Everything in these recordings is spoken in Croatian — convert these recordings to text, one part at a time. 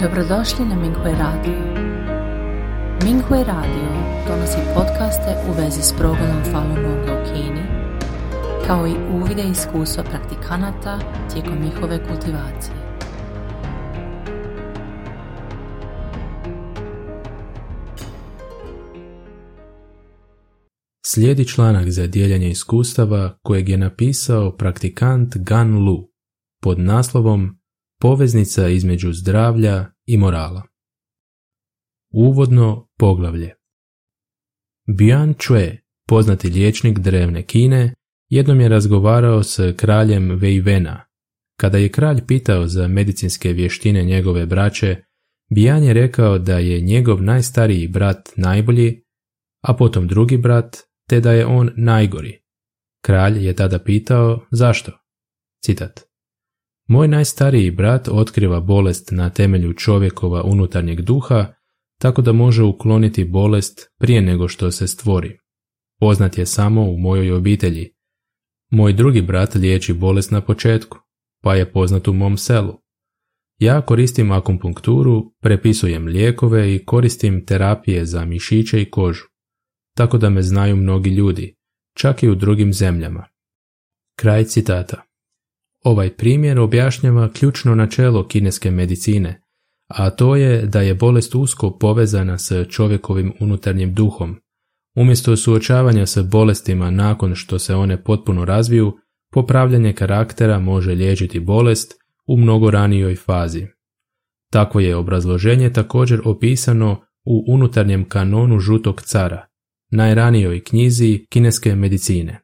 Dobrodošli na Minghui Radio. Minghui Radio donosi podcaste u vezi s progledom Falun Gonga u Kini, kao i uvide iskustva praktikanata tijekom njihove kultivacije. Slijedi članak za dijeljenje iskustava kojeg je napisao praktikant Gan Lu pod naslovom Poveznica između zdravlja i morala. Uvodno poglavlje Bian Chue, poznati liječnik drevne Kine, jednom je razgovarao s kraljem Weivena. Kada je kralj pitao za medicinske vještine njegove braće, Bian je rekao da je njegov najstariji brat najbolji, a potom drugi brat, te da je on najgori. Kralj je tada pitao zašto. Citat. Moj najstariji brat otkriva bolest na temelju čovjekova unutarnjeg duha, tako da može ukloniti bolest prije nego što se stvori. Poznat je samo u mojoj obitelji. Moj drugi brat liječi bolest na početku, pa je poznat u mom selu. Ja koristim akupunkturu, prepisujem lijekove i koristim terapije za mišiće i kožu, tako da me znaju mnogi ljudi, čak i u drugim zemljama. Kraj citata. Ovaj primjer objašnjava ključno načelo kineske medicine, a to je da je bolest usko povezana s čovjekovim unutarnjim duhom. Umjesto suočavanja s bolestima nakon što se one potpuno razviju, popravljanje karaktera može liječiti bolest u mnogo ranijoj fazi. Takvo je obrazloženje također opisano u unutarnjem kanonu žutog cara, najranijoj knjizi kineske medicine.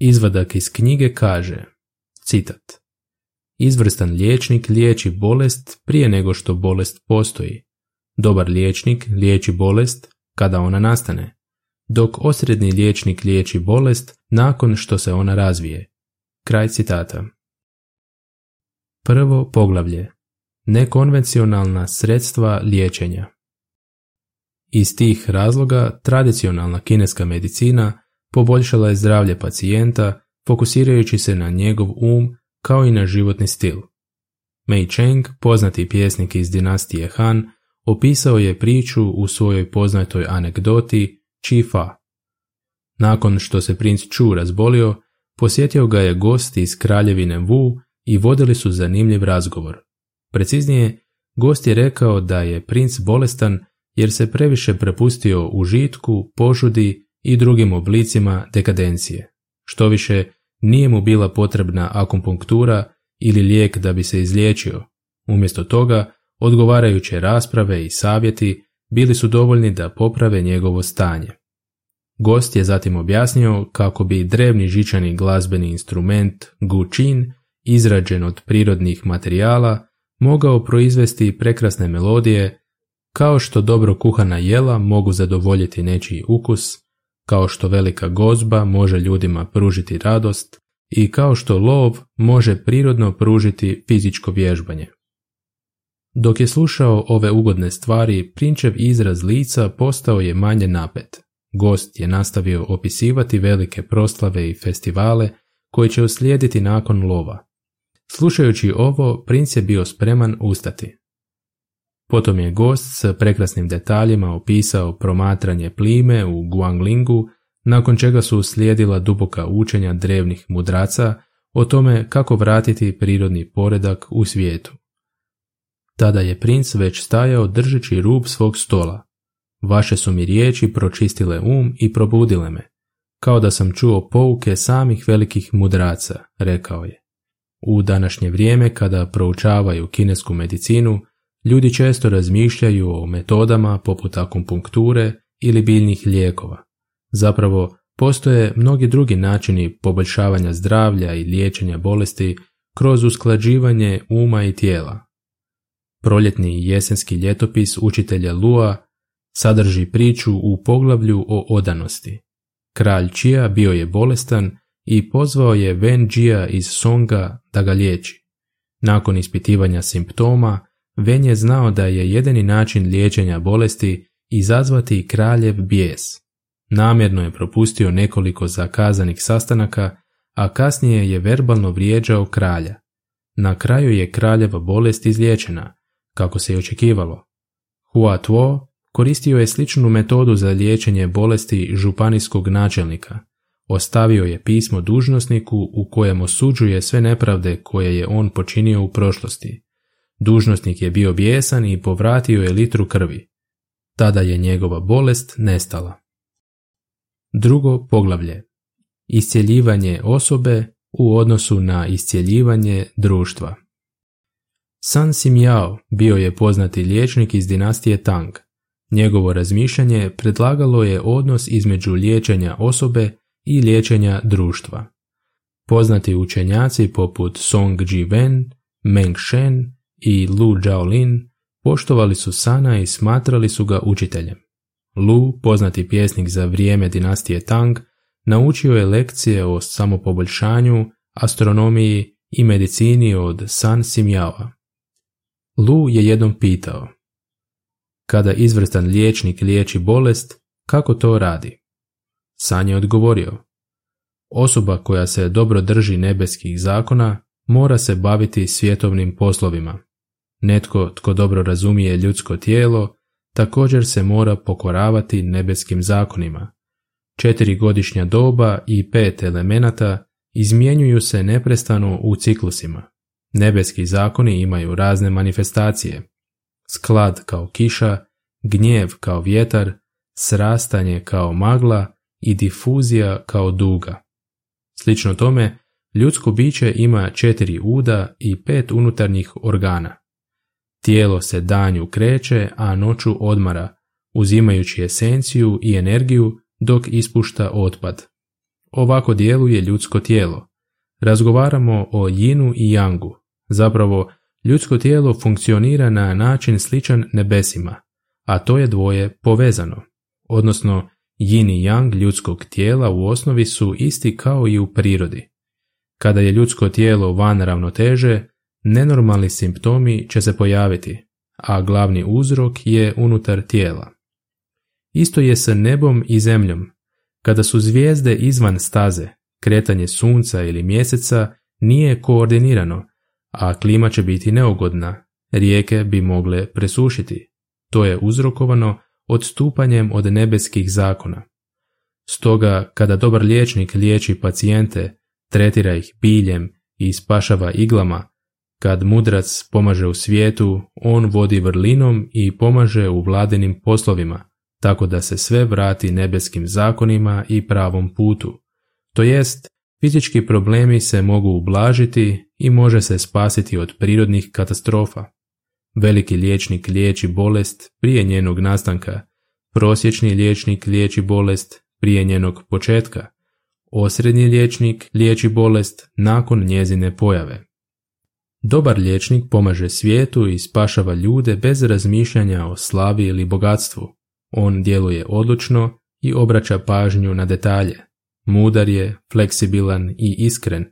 Izvadak iz knjige kaže Citat. Izvrstan liječnik liječi bolest prije nego što bolest postoji. Dobar liječnik liječi bolest kada ona nastane, dok osrednji liječnik liječi bolest nakon što se ona razvije. Kraj citata. Prvo poglavlje. Nekonvencionalna sredstva liječenja. Iz tih razloga tradicionalna kineska medicina poboljšala je zdravlje pacijenta fokusirajući se na njegov um kao i na životni stil. Mei Cheng, poznati pjesnik iz dinastije Han, opisao je priču u svojoj poznatoj anegdoti Chi Fa. Nakon što se princ Chu razbolio, posjetio ga je gost iz kraljevine Wu i vodili su zanimljiv razgovor. Preciznije, gost je rekao da je princ bolestan jer se previše prepustio užitku, požudi i drugim oblicima dekadencije. Što više, nije mu bila potrebna akupunktura ili lijek da bi se izliječio. Umjesto toga, odgovarajuće rasprave i savjeti bili su dovoljni da poprave njegovo stanje. Gost je zatim objasnio kako bi drevni žičani glazbeni instrument gučin, izrađen od prirodnih materijala, mogao proizvesti prekrasne melodije, kao što dobro kuhana jela mogu zadovoljiti nečiji ukus, kao što velika gozba može ljudima pružiti radost i kao što lov može prirodno pružiti fizičko vježbanje. Dok je slušao ove ugodne stvari, prinčev izraz lica postao je manje napet. Gost je nastavio opisivati velike proslave i festivale koji će uslijediti nakon lova. Slušajući ovo, princ je bio spreman ustati. Potom je gost s prekrasnim detaljima opisao promatranje plime u Guanglingu, nakon čega su uslijedila duboka učenja drevnih mudraca o tome kako vratiti prirodni poredak u svijetu. Tada je princ već stajao držeći rub svog stola. Vaše su mi riječi pročistile um i probudile me, kao da sam čuo pouke samih velikih mudraca, rekao je. U današnje vrijeme kada proučavaju kinesku medicinu, Ljudi često razmišljaju o metodama poput akupunkture ili biljnih lijekova. Zapravo, postoje mnogi drugi načini poboljšavanja zdravlja i liječenja bolesti kroz usklađivanje uma i tijela. Proljetni i jesenski ljetopis učitelja Lua sadrži priču u poglavlju o odanosti. Kralj Čija bio je bolestan i pozvao je Wen Jia iz Songa da ga liječi. Nakon ispitivanja simptoma, Ven je znao da je jedini način liječenja bolesti izazvati kraljev bijes. Namjerno je propustio nekoliko zakazanih sastanaka, a kasnije je verbalno vrijeđao kralja. Na kraju je kraljeva bolest izliječena, kako se i očekivalo. Hua Tuo koristio je sličnu metodu za liječenje bolesti županijskog načelnika. Ostavio je pismo dužnosniku u kojem osuđuje sve nepravde koje je on počinio u prošlosti. Dužnosnik je bio bijesan i povratio je litru krvi. Tada je njegova bolest nestala. Drugo poglavlje. Iscjeljivanje osobe u odnosu na iscjeljivanje društva. San Simjao bio je poznati liječnik iz dinastije Tang. Njegovo razmišljanje predlagalo je odnos između liječenja osobe i liječenja društva. Poznati učenjaci poput Song Ji-wen, Meng Shen i Lu Zhaolin poštovali su Sana i smatrali su ga učiteljem. Lu, poznati pjesnik za vrijeme dinastije Tang, naučio je lekcije o samopoboljšanju, astronomiji i medicini od San Simjava. Lu je jednom pitao, kada izvrstan liječnik liječi bolest, kako to radi? San je odgovorio, osoba koja se dobro drži nebeskih zakona mora se baviti svjetovnim poslovima. Netko tko dobro razumije ljudsko tijelo također se mora pokoravati nebeskim zakonima. Četiri godišnja doba i pet elemenata izmjenjuju se neprestano u ciklusima. Nebeski zakoni imaju razne manifestacije. Sklad kao kiša, gnjev kao vjetar, srastanje kao magla i difuzija kao duga. Slično tome, ljudsko biće ima četiri uda i pet unutarnjih organa. Tijelo se danju kreće, a noću odmara, uzimajući esenciju i energiju dok ispušta otpad. Ovako djeluje ljudsko tijelo. Razgovaramo o jinu i jangu. Zapravo, ljudsko tijelo funkcionira na način sličan nebesima, a to je dvoje povezano. Odnosno, yin i yang ljudskog tijela u osnovi su isti kao i u prirodi. Kada je ljudsko tijelo van ravnoteže, nenormalni simptomi će se pojaviti, a glavni uzrok je unutar tijela. Isto je sa nebom i zemljom. Kada su zvijezde izvan staze, kretanje sunca ili mjeseca nije koordinirano, a klima će biti neugodna, rijeke bi mogle presušiti. To je uzrokovano odstupanjem od nebeskih zakona. Stoga, kada dobar liječnik liječi pacijente, tretira ih biljem i spašava iglama, kad mudrac pomaže u svijetu, on vodi vrlinom i pomaže u vladinim poslovima, tako da se sve vrati nebeskim zakonima i pravom putu. To jest, fizički problemi se mogu ublažiti i može se spasiti od prirodnih katastrofa. Veliki liječnik liječi bolest prije njenog nastanka, prosječni liječnik liječi bolest prije njenog početka, osrednji liječnik liječi bolest nakon njezine pojave. Dobar liječnik pomaže svijetu i spašava ljude bez razmišljanja o slavi ili bogatstvu. On djeluje odlučno i obraća pažnju na detalje. Mudar je, fleksibilan i iskren,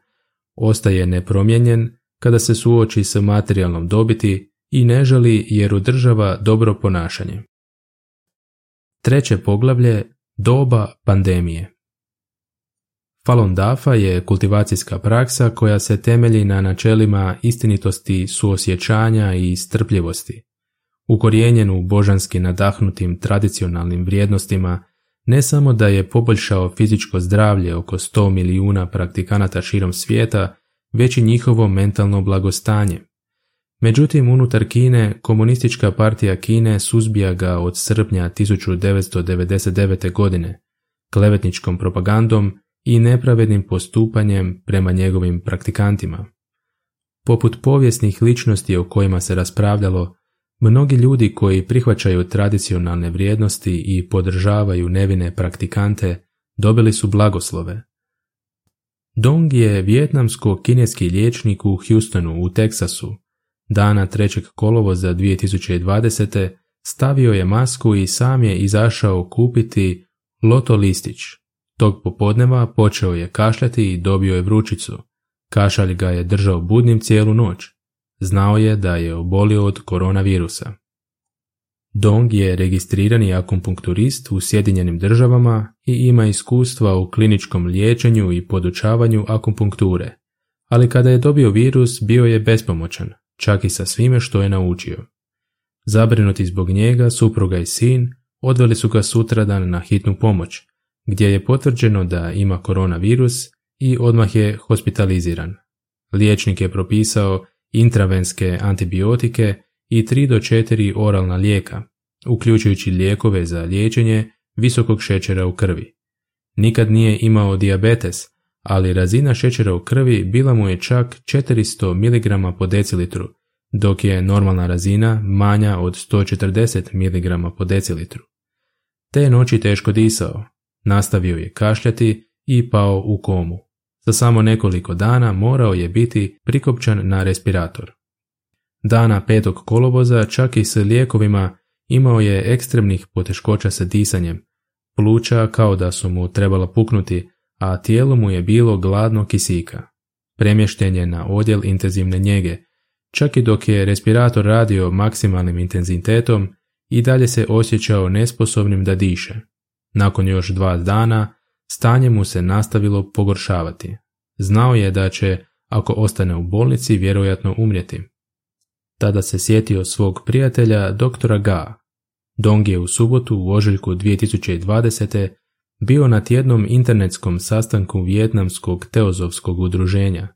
ostaje nepromijenjen kada se suoči sa materijalnom dobiti i ne želi jer udržava dobro ponašanje. Treće poglavlje doba pandemije. Falun Dafa je kultivacijska praksa koja se temelji na načelima istinitosti, suosjećanja i strpljivosti. Ukorijenjenu božanski nadahnutim tradicionalnim vrijednostima, ne samo da je poboljšao fizičko zdravlje oko 100 milijuna praktikanata širom svijeta, već i njihovo mentalno blagostanje. Međutim, unutar Kine, komunistička partija Kine suzbija ga od srpnja 1999. godine, klevetničkom propagandom i nepravednim postupanjem prema njegovim praktikantima. Poput povijesnih ličnosti o kojima se raspravljalo, mnogi ljudi koji prihvaćaju tradicionalne vrijednosti i podržavaju nevine praktikante dobili su blagoslove. Dong je vjetnamsko-kineski liječnik u Houstonu u Teksasu. Dana 3. kolovoza 2020. stavio je masku i sam je izašao kupiti loto listić, Tog popodneva počeo je kašljati i dobio je vrućicu. Kašalj ga je držao budnim cijelu noć. Znao je da je obolio od koronavirusa. Dong je registrirani akupunkturist u Sjedinjenim državama i ima iskustva u kliničkom liječenju i podučavanju akupunkture, ali kada je dobio virus bio je bespomoćan, čak i sa svime što je naučio. Zabrinuti zbog njega, supruga i sin odveli su ga sutradan na hitnu pomoć, gdje je potvrđeno da ima koronavirus i odmah je hospitaliziran. Liječnik je propisao intravenske antibiotike i 3 do 4 oralna lijeka, uključujući lijekove za liječenje visokog šećera u krvi. Nikad nije imao dijabetes, ali razina šećera u krvi bila mu je čak 400 mg po decilitru, dok je normalna razina manja od 140 mg po decilitru. Te noći teško disao, nastavio je kašljati i pao u komu. Za samo nekoliko dana morao je biti prikopčan na respirator. Dana petog kolovoza čak i s lijekovima imao je ekstremnih poteškoća sa disanjem, pluća kao da su mu trebala puknuti, a tijelo mu je bilo gladno kisika. Premješten je na odjel intenzivne njege, čak i dok je respirator radio maksimalnim intenzitetom i dalje se osjećao nesposobnim da diše. Nakon još dva dana, stanje mu se nastavilo pogoršavati. Znao je da će, ako ostane u bolnici, vjerojatno umrijeti. Tada se sjetio svog prijatelja doktora Ga. Dong je u subotu u ožujku 2020. bio na tjednom internetskom sastanku Vjetnamskog teozovskog udruženja.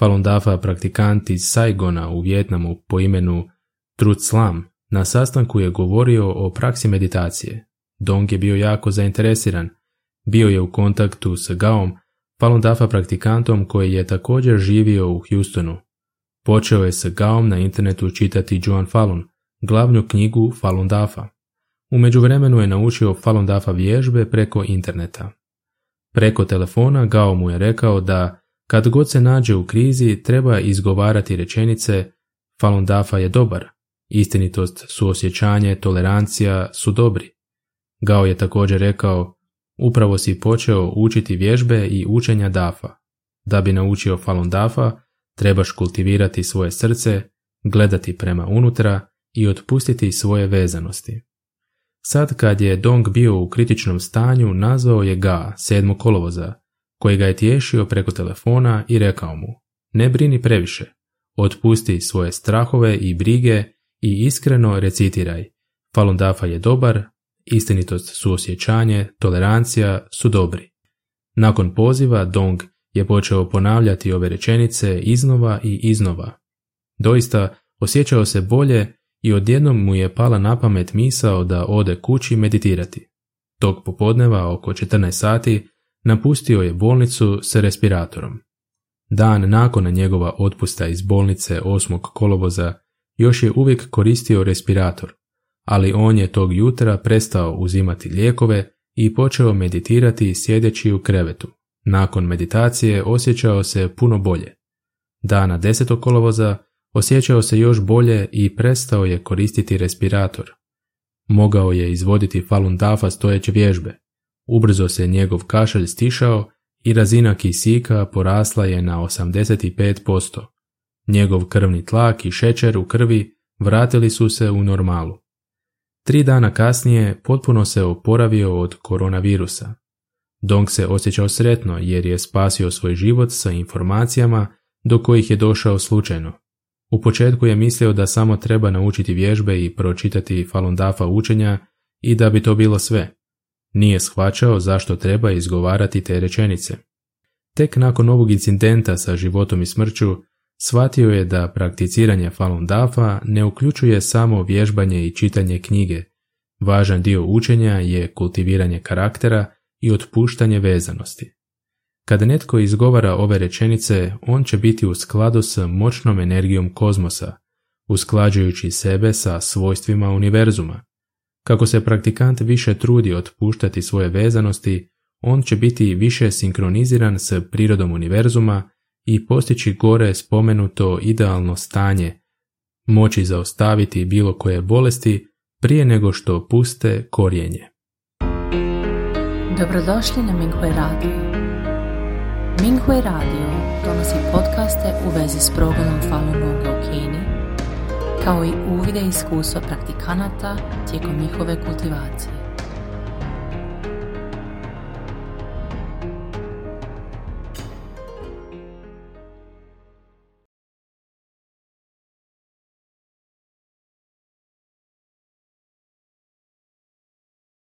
Falun Dafa praktikant iz Saigona u Vjetnamu po imenu Truth Slam na sastanku je govorio o praksi meditacije. Dong je bio jako zainteresiran, bio je u kontaktu s Gaom, Falun Dafa praktikantom koji je također živio u Houstonu. Počeo je s Gaom na internetu čitati Joan Falun, glavnu knjigu Falun Dafa. U međuvremenu je naučio Falun Dafa vježbe preko interneta. Preko telefona Gao mu je rekao da kad god se nađe u krizi treba izgovarati rečenice Falun Dafa je dobar, istinitost, suosjećanje, tolerancija su dobri. Gao je također rekao Upravo si počeo učiti vježbe i učenja dafa. Da bi naučio Falun Dafa, trebaš kultivirati svoje srce, gledati prema unutra i otpustiti svoje vezanosti. Sad kad je Dong bio u kritičnom stanju, nazvao je Ga, sedmo kolovoza, koji ga je tješio preko telefona i rekao mu, ne brini previše, otpusti svoje strahove i brige i iskreno recitiraj, Falun Dafa je dobar, istinitost, suosjećanje, tolerancija su dobri. Nakon poziva Dong je počeo ponavljati ove rečenice iznova i iznova. Doista osjećao se bolje i odjednom mu je pala na pamet misao da ode kući meditirati. Tog popodneva oko 14 sati napustio je bolnicu s respiratorom. Dan nakon njegova otpusta iz bolnice 8. kolovoza još je uvijek koristio respirator, ali on je tog jutra prestao uzimati lijekove i počeo meditirati sjedeći u krevetu. Nakon meditacije osjećao se puno bolje. Dana 10. kolovoza osjećao se još bolje i prestao je koristiti respirator. Mogao je izvoditi Falun Dafa stojeće vježbe. Ubrzo se njegov kašalj stišao i razina kisika porasla je na 85%. Njegov krvni tlak i šećer u krvi vratili su se u normalu. Tri dana kasnije potpuno se oporavio od koronavirusa. Dong se osjećao sretno jer je spasio svoj život sa informacijama do kojih je došao slučajno. U početku je mislio da samo treba naučiti vježbe i pročitati Falun Dafa učenja i da bi to bilo sve. Nije shvaćao zašto treba izgovarati te rečenice. Tek nakon ovog incidenta sa životom i smrću, Shvatio je da prakticiranje Falun Dafa ne uključuje samo vježbanje i čitanje knjige. Važan dio učenja je kultiviranje karaktera i otpuštanje vezanosti. Kada netko izgovara ove rečenice, on će biti u skladu s moćnom energijom kozmosa, usklađujući sebe sa svojstvima univerzuma. Kako se praktikant više trudi otpuštati svoje vezanosti, on će biti više sinkroniziran s prirodom univerzuma i postići gore spomenuto idealno stanje, moći zaustaviti bilo koje bolesti prije nego što puste korijenje. Dobrodošli na Minghui Radio. Minghui Radio donosi podcaste u vezi s progledom Falun Gonga u Kini, kao i uvide iskustva praktikanata tijekom njihove kultivacije.